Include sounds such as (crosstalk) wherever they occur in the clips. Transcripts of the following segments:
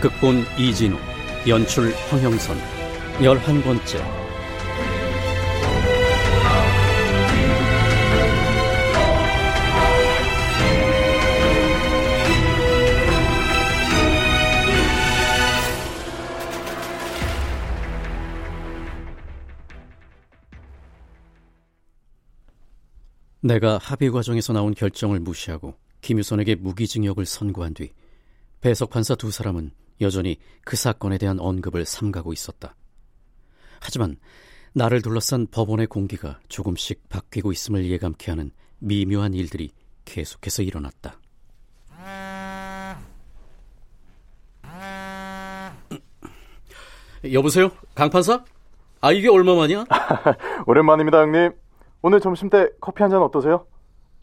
극본 이진우 연출 황형선 열한 번째. 내가 합의 과정에서 나온 결정을 무시하고 김유선에게 무기징역을 선고한 뒤 배석 판사 두 사람은 여전히 그 사건에 대한 언급을 삼가고 있었다. 하지만 나를 둘러싼 법원의 공기가 조금씩 바뀌고 있음을 예감케 하는 미묘한 일들이 계속해서 일어났다. 여보세요? 강판사? 아, 이게 얼마만이야? (laughs) 오랜만입니다, 형님. 오늘 점심 때 커피 한 잔 어떠세요?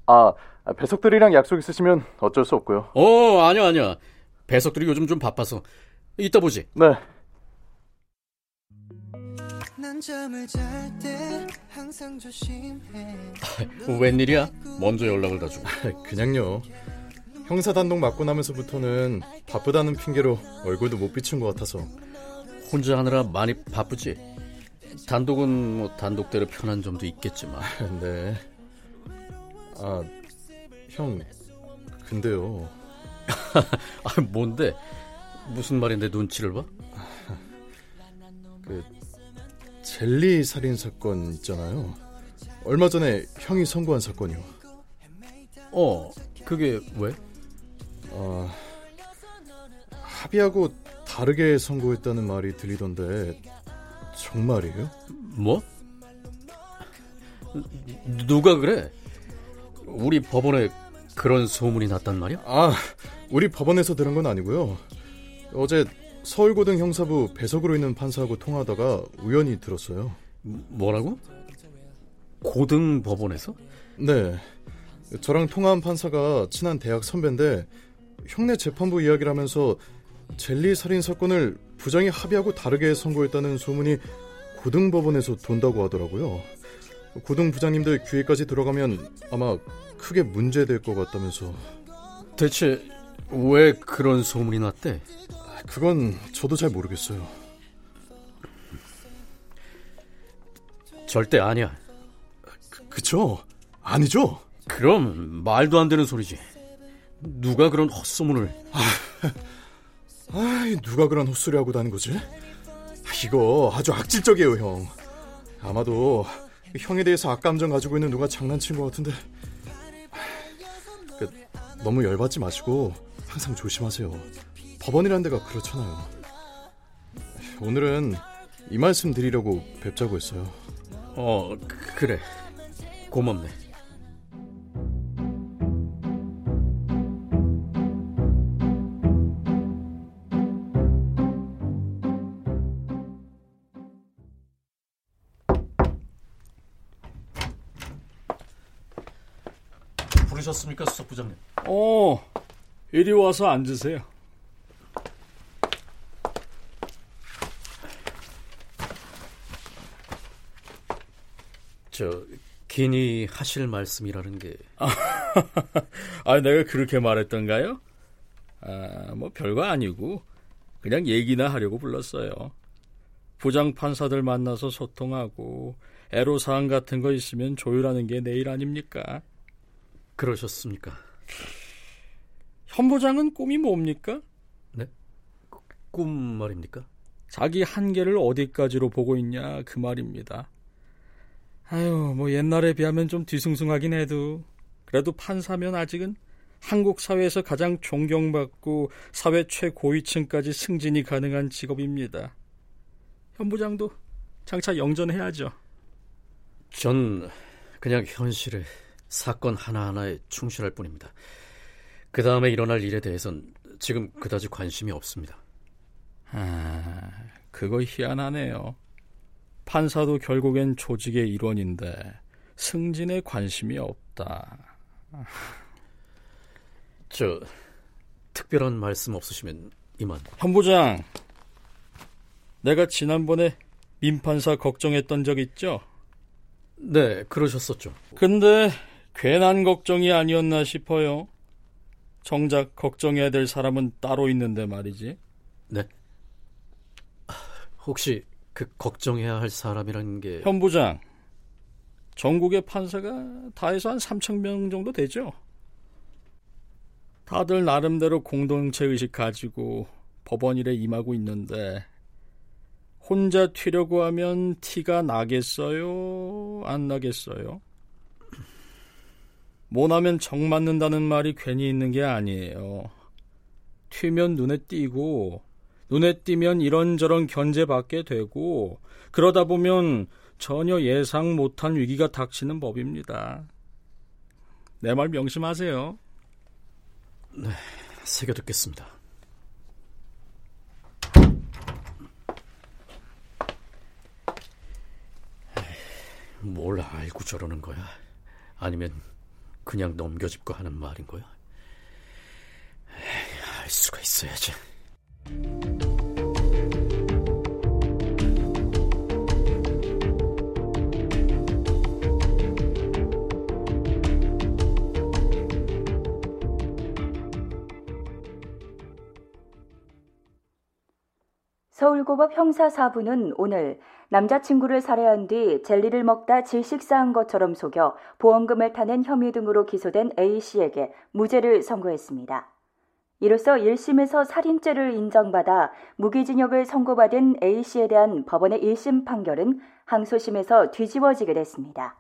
아, 배석들이랑 약속 있으시면 어쩔 수 없고요. 어, 아니야, 아니야. 배석들이 요즘 좀 바빠서. 이따 보지. 네. 웬일이야? 먼저 연락을 다 주고. (laughs) 그냥요. 형사 단독 맡고 나면서부터는 바쁘다는 핑계로 얼굴도 못 비춘 것 같아서. 혼자 하느라 많이 바쁘지? 단독은 뭐 단독대로 편한 점도 있겠지만. (laughs) 네. 아, 형, 근데요. (laughs) 아, 뭔데? 무슨 말인데 눈치를 봐? 그 젤리 살인 사건 있잖아요. 얼마 전에 형이 선고한 사건이요. 어, 그게 왜? 어, 합의하고 다르게 선고했다는 말이 들리던데 정말이에요? 뭐? 누가 그래? 우리 법원에 그런 소문이 났단 말이야? 아, 우리 법원에서 들은 건 아니고요. 어제 서울고등 형사부 배석으로 있는 판사하고 통화하다가 우연히 들었어요. 뭐라고? 고등 법원에서? 네. 저랑 통화한 판사가 친한 대학 선배인데 형네 재판부 이야기를 하면서 젤리 살인 사건을 부장이 합의하고 다르게 선고했다는 소문이 고등법원에서 돈다고 하더라고요. 고등 부장님들 귀에까지 들어가면 아마 크게 문제될 것 같다면서. 대체 왜 그런 소문이 났대? 그건 저도 잘 모르겠어요. 절대 아니야. 그, 그쵸? 아니죠? 그럼 말도 안 되는 소리지. 누가 그런 헛소문을? 아, 아 누가 그런 헛소리 하고 다는 거지? 이거 아주 악질적이에요, 형. 아마도 형에 대해서 악감정 가지고 있는 누가 장난친 것 같은데. 그, 너무 열받지 마시고 항상 조심하세요. 법원이란 데가 그렇잖아요. 오늘은 이 말씀 드리려고 뵙자고 했어요. 어, 그래. 고맙네. 부르셨습니까, 수석 부장님? 어, 이리 와서 앉으세요. 저 긴히 하실 말씀이라는 게. 아, (laughs) 내가 그렇게 말했던가요? 아, 뭐 별거 아니고 그냥 얘기나 하려고 불렀어요. 부장 판사들 만나서 소통하고 애로 사항 같은 거 있으면 조율하는 게 내일 아닙니까? 그러셨습니까? 현 부장은 꿈이 뭡니까? 네? 꿈 말입니까? 자기 한계를 어디까지로 보고 있냐 그 말입니다. 아유, 뭐 옛날에 비하면 좀 뒤숭숭하긴 해도 그래도 판사면 아직은 한국 사회에서 가장 존경받고 사회 최고위층까지 승진이 가능한 직업입니다. 현 부장도 장차 영전해야죠. 전 그냥 현실에 사건 하나하나에 충실할 뿐입니다. 그 다음에 일어날 일에 대해선 지금 그다지 관심이 없습니다. 아, 그거 희한하네요. 판사도 결국엔 조직의 일원인데 승진에 관심이 없다. (laughs) 저 특별한 말씀 없으시면 이만. 현 부장, 내가 지난번에 민판사 걱정했던 적 있죠? 네, 그러셨었죠. 근데 괜한 걱정이 아니었나 싶어요. 정작 걱정해야 될 사람은 따로 있는데 말이지. 네. 혹시 그 걱정해야 할 사람이라는 게 현 부장, 전국의 판사가 다 해서 한 3천 명 정도 되죠. 다들 나름대로 공동체 의식 가지고 법원 일에 임하고 있는데 혼자 튀려고 하면 티가 나겠어요? 안 나겠어요? 못하면 정 맞는다는 말이 괜히 있는 게 아니에요. 튀면 눈에 띄고 눈에 띄면 이런저런 견제받게 되고 그러다 보면 전혀 예상 못한 위기가 닥치는 법입니다. 내 말 명심하세요. 네, 새겨 듣겠습니다. 뭘 알고 저러는 거야? 아니면 그냥 넘겨짚고 하는 말인 거야? 알 수가 있어야지. 서울고법 형사 4부는 오늘 남자친구를 살해한 뒤 젤리를 먹다 질식사한 것처럼 속여 보험금을 타는 혐의 등으로 기소된 A씨에게 무죄를 선고했습니다. 이로써 1심에서 살인죄를 인정받아 무기징역을 선고받은 A씨에 대한 법원의 1심 판결은 항소심에서 뒤집어지게 됐습니다.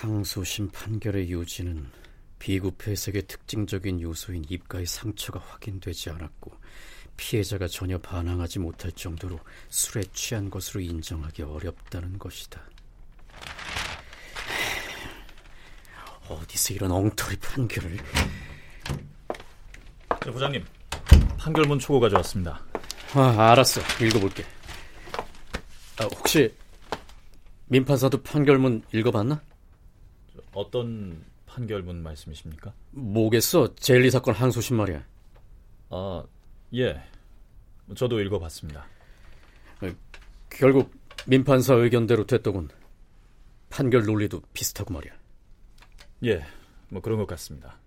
항소심 판결의 요지는 비구폐색의 특징적인 요소인 입가의 상처가 확인되지 않았고 피해자가 전혀 반항하지 못할 정도로 술에 취한 것으로 인정하기 어렵다는 것이다. (sighs) 어디서 이런 엉터리 판결을? 네, 부장님, 판결문 초고 가져왔습니다. 아, 알았어. 읽어볼게. 아, 혹시 민판사도 판결문 읽어봤나? 어떤 판결문 말씀이십니까? 뭐겠어? 젤리 사건 항소심 말이야. 아, 예. 저도 읽어봤습니다. 결국 민판사 의견대로 됐더군. 판결 논리도 비슷하고 말이야. 예, 뭐 그런 것 같습니다.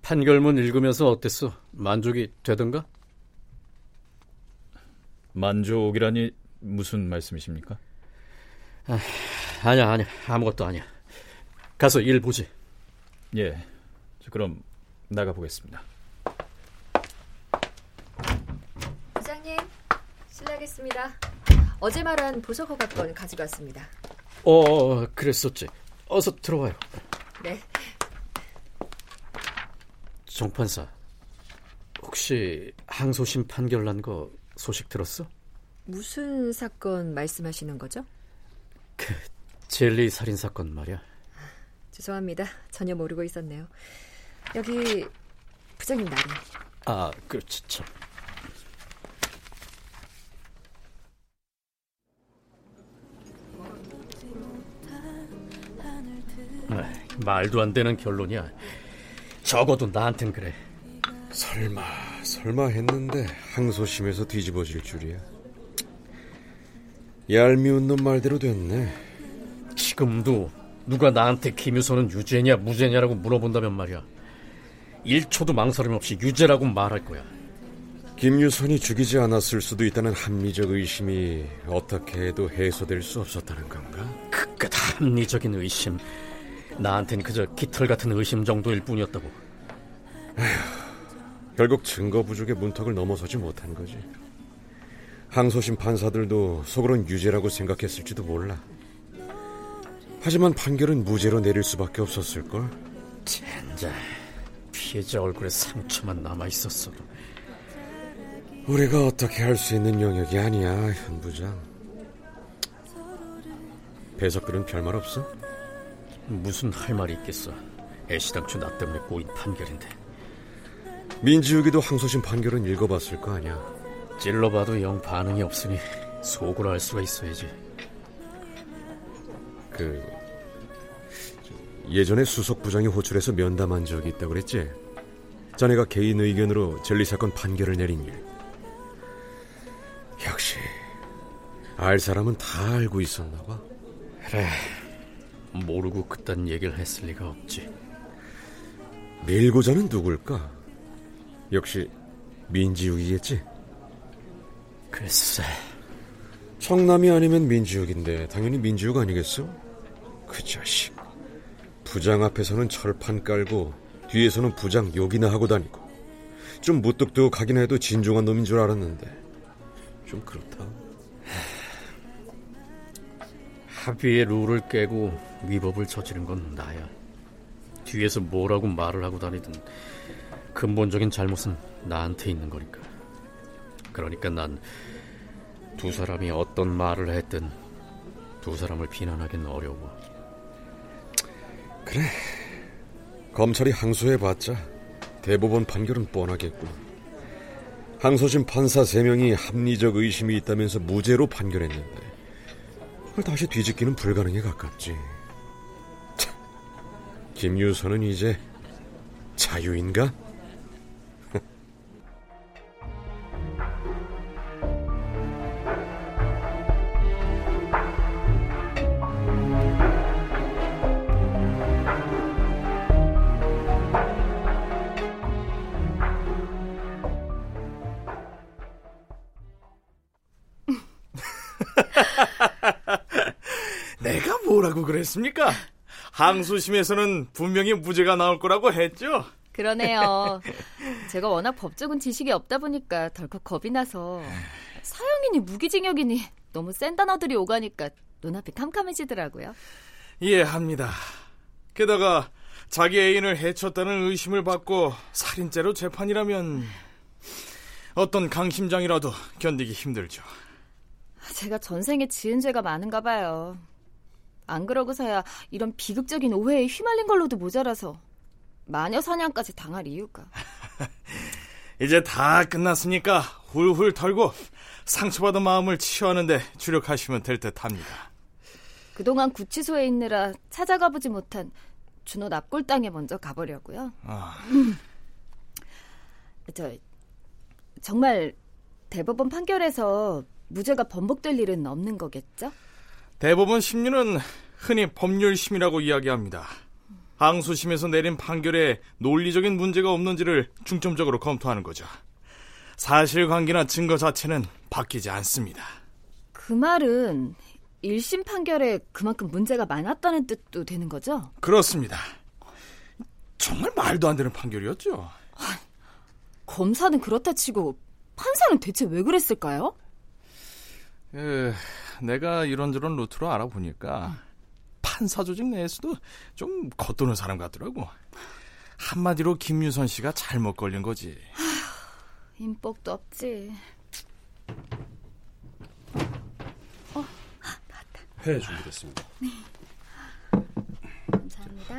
판결문 읽으면서 어땠어? 만족이 되던가? 만족이라니 무슨 말씀이십니까? 아, 아니야, 아니야. 아무것도 아니야. 가서 일 보지. 예, 그럼 나가 보겠습니다. 부장님, 실례하겠습니다. 어제 말한 보석 허가권 가져갔습니다. 어, 그랬었지. 어서 들어와요. 네. 정 판사, 혹시 항소심 판결 난 거 소식 들었어? 무슨 사건 말씀하시는 거죠? 그 젤리 살인 사건 말이야. 죄송합니다. 전혀 모르고 있었네요. 여기 부장님 나름. 아, 그렇지 참. 아, 말도 안 되는 결론이야. 적어도 나한텐 그래. 설마 설마 했는데 항소심에서 뒤집어질 줄이야. 얄미운 놈 말대로 됐네. 지금도 누가 나한테 김유선은 유죄냐 무죄냐라고 물어본다면 말이야. 1초도 망설임 없이 유죄라고 말할 거야. 김유선이 죽이지 않았을 수도 있다는 합리적 의심이 어떻게 해도 해소될 수 없었다는 건가? 그깟 합리적인 의심. 나한텐 그저 깃털 같은 의심 정도일 뿐이었다고. 결국 증거 부족의 문턱을 넘어서지 못한 거지. 항소심 판사들도 속으론 유죄라고 생각했을지도 몰라. 하지만 판결은 무죄로 내릴 수밖에 없었을걸. 젠장, 피해자 얼굴에 상처만 남아있었어도. 우리가 어떻게 할 수 있는 영역이 아니야, 현 부장. 배석들은 별말 없어? 무슨 할 말이 있겠어. 애시당초 나 때문에 꼬인 판결인데 민지욱이도 항소심 판결은 읽어봤을 거 아니야. 찔러봐도 영 반응이 없으니 속으로 알 수가 있어야지. 그 예전에 수석 부장이 호출해서 면담한 적이 있다고 그랬지? 자네가 개인 의견으로 젤리 사건 판결을 내린 일. 역시 알 사람은 다 알고 있었나 봐. 그래, 모르고 그딴 얘기를 했을 리가 없지. 밀고자는 누굴까? 역시 민지욱이겠지? 글쎄. 청남이 아니면 민지욱인데 당연히 민지욱 아니겠어? 그 자식. 부장 앞에서는 철판 깔고 뒤에서는 부장 욕이나 하고 다니고 좀 무뚝뚝하긴 해도 진중한 놈인 줄 알았는데 좀 그렇다. 합의의 룰을 깨고 위법을 저지른 건 나야. 뒤에서 뭐라고 말을 하고 다니든 근본적인 잘못은 나한테 있는 거니까. 그러니까 난 두 사람이 어떤 말을 했든 두 사람을 비난하기는 어려워. 그래. 검찰이 항소해봤자 대법원 판결은 뻔하겠군. 항소심 판사 3명이 합리적 의심이 있다면서 무죄로 판결했는데 그걸 다시 뒤집기는 불가능에 가깝지. 참, 김유선은 이제 자유인가? 뭐라고 그랬습니까? 항소심에서는 분명히 무죄가 나올 거라고 했죠. 그러네요. 제가 워낙 법적인 지식이 없다 보니까 덜컥 겁이 나서 사형이니 무기징역이니 너무 센 단어들이 오가니까 눈앞이 캄캄해지더라고요. 이해합니다. 게다가 자기 애인을 해쳤다는 의심을 받고 살인죄로 재판이라면 어떤 강심장이라도 견디기 힘들죠. 제가 전생에 지은 죄가 많은가 봐요. 안 그러고서야 이런 비극적인 오해에 휘말린 걸로도 모자라서 마녀 사냥까지 당할 이유가. (laughs) 이제 다 끝났으니까 훌훌 털고 상처받은 마음을 치유하는데 주력하시면 될 듯합니다. 그동안 구치소에 있느라 찾아가 보지 못한 준호 납골 땅에 먼저 가보려고요. 아, (laughs) 저 정말 대법원 판결에서 무죄가 번복될 일은 없는 거겠죠? 대법원 심리는 흔히 법률심이라고 이야기합니다. 항소심에서 내린 판결에 논리적인 문제가 없는지를 중점적으로 검토하는 거죠. 사실관계나 증거 자체는 바뀌지 않습니다. 그 말은 1심 판결에 그만큼 문제가 많았다는 뜻도 되는 거죠? 그렇습니다. 정말 말도 안 되는 판결이었죠. 검사는 그렇다 치고 판사는 대체 왜 그랬을까요? 에, 내가 이런저런 루트로 알아보니까 판사 조직 내에서도 좀 겉도는 사람 같더라고. 한마디로 김유선 씨가 잘못 걸린 거지. 인복도 없지. 회 준비됐습니다. 감사합니다.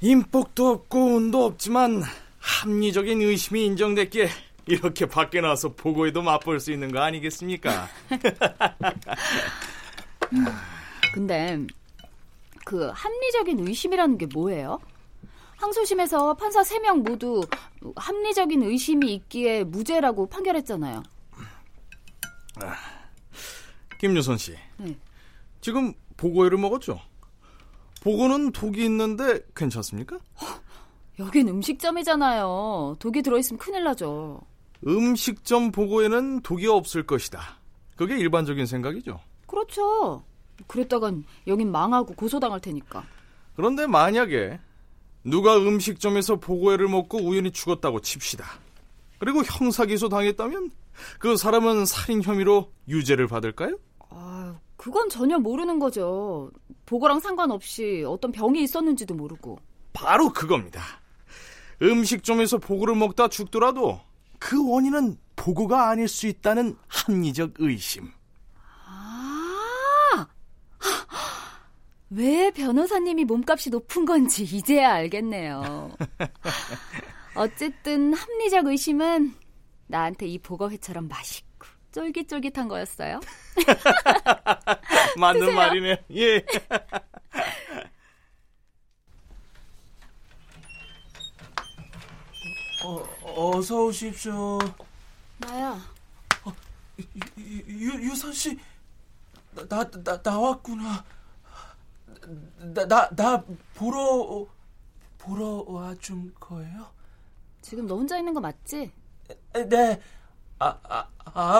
인복도 없고 운도 없지만 합리적인 의심이 인정됐기에 이렇게 밖에 나와서 보고에도 맛볼 수 있는 거 아니겠습니까? (laughs) 근데 그 합리적인 의심이라는 게 뭐예요? 항소심에서 판사 3명 모두 합리적인 의심이 있기에 무죄라고 판결했잖아요. 김유선 씨. 네. 지금 보고회를 먹었죠? 보고는 독이 있는데 괜찮습니까? 여긴 음식점이잖아요. 독이 들어있으면 큰일 나죠. 음식점 보고에는 독이 없을 것이다. 그게 일반적인 생각이죠. 그렇죠. 그랬다간 여긴 망하고 고소당할 테니까. 그런데 만약에 누가 음식점에서 보고회를 먹고 우연히 죽었다고 칩시다. 그리고 형사기소 당했다면 그 사람은 살인 혐의로 유죄를 받을까요? 아, 그건 전혀 모르는 거죠. 보고랑 상관없이 어떤 병이 있었는지도 모르고. 바로 그겁니다. 음식점에서 보고를 먹다 죽더라도 그 원인은 보고가 아닐 수 있다는 합리적 의심. 아, 왜 변호사님이 몸값이 높은 건지 이제야 알겠네요. 어쨌든 합리적 의심은 나한테 이 보거회처럼 맛있고 쫄깃쫄깃한 거였어요. (laughs) 맞는. 말이네. 예. 어, 어서 오십시오. 나야. 유, 유, 유선 씨, 나, 나, 나 나왔구나. 나, 나, 나 보러, 보러 와준 거예요? 지금 너 혼자 있는 거 맞지? 네. 아, 아,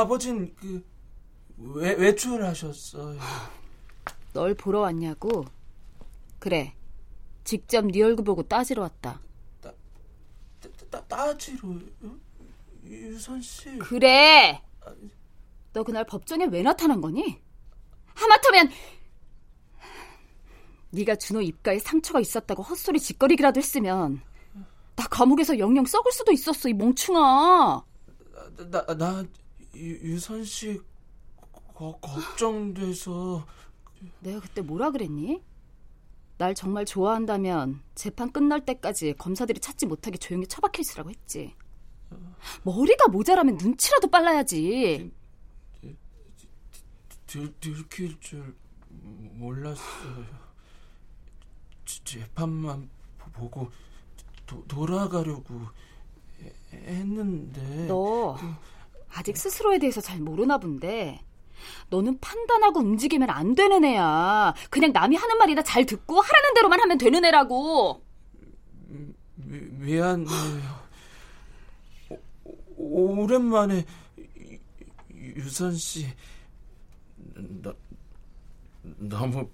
아버진 그, 외, 외출하셨어요. 널 보러 왔냐고? 그래. 직접 네 얼굴 보고 따지러 왔다. 따, 따지로요? 유선 씨. 그래. 너 그날 법정에 왜 나타난 거니? 하마터면 네가 준호 입가에 상처가 있었다고 헛소리 짓거리기라도 했으면 나 감옥에서 영영 썩을 수도 있었어 이 멍충아. 나, 나, 유, 유선 씨, 거, 걱정돼서. 내가 그때 뭐라 그랬니? 날 정말 좋아한다면 재판 끝날 때까지 검사들이 찾지 못하게 조용히 처박혀 있으라고 했지. 머리가 모자라면 눈치라도 빨라야지. 들, 들킬 줄 몰랐어요. 지- 재판만 보- 보고 도, 돌아가려고 해- 했는데. 너 아직 스스로에 대해서 잘 모르나 본데. 너는 판단하고 움직이면 안 되는 애야. 그냥 남이 하는 말이나 잘 듣고 하라는 대로만 하면 되는 애라고. 미, 미안해요. 오, 오랜만에 유- 유선 씨 나, 너무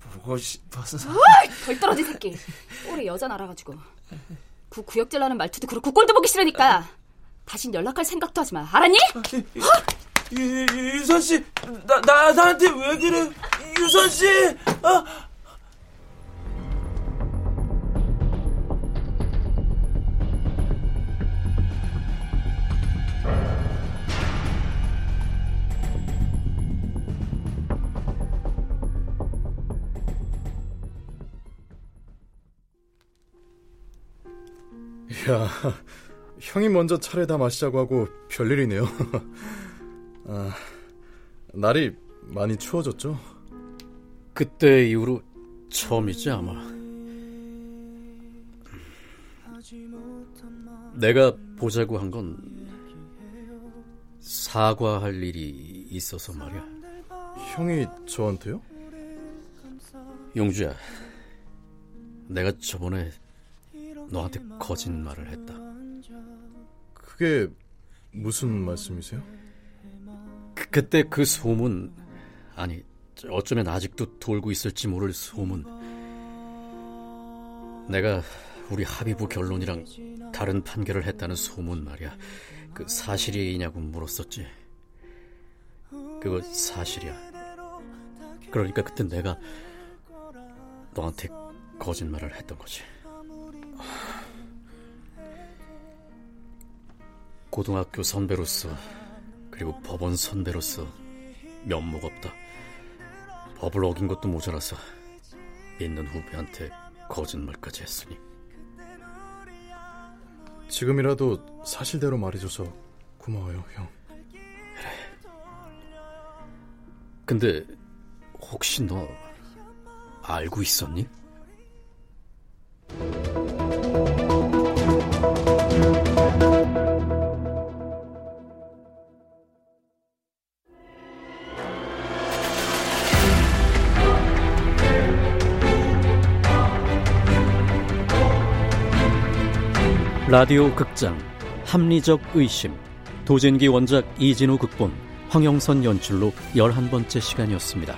보고 싶어서. 덜 떨어진 새끼. 올해 여자 알아가지고. 그 구역질나는 말투도 그렇고 꼴도 보기 싫으니까. 다신 연락할 생각도 하지 마. 알았니? 유선 씨, 나, 나 나한테 왜 그래? 유선 씨, 아, 야, 형이 먼저 차례 다 마시자고 하고 별일이네요. 아, 날이 많이 추워졌죠? 그때 이후로 처음이지 아마. 내가 보자고 한 건 사과할 일이 있어서 말이야. 형이 저한테요? 용주야, 내가 저번에 너한테 거짓말을 했다. 그게 무슨 말씀이세요? 그, 그때 그 소문, 아니, 어쩌면 아직도 돌고 있을지 모를 소문. 내가 우리 합의부 결론이랑 다른 판결을 했다는 소문 말이야. 그 사실이냐고 물었었지. 그거 사실이야. 그러니까 그때 내가 너한테 거짓말을 했던 거지. 고등학교 선배로서 그리고 법원 선배로서 면목 없다. 법을 어긴 것도 모자라서 믿는 후배한테 거짓말까지 했으니 지금이라도 사실대로 말해줘서 고마워요, 형. 근데 혹시 너 알고 있었니? 라디오 극장 합리적 의심 도진기 원작 이진우 극본 황영선 연출로 11번째 시간이었습니다.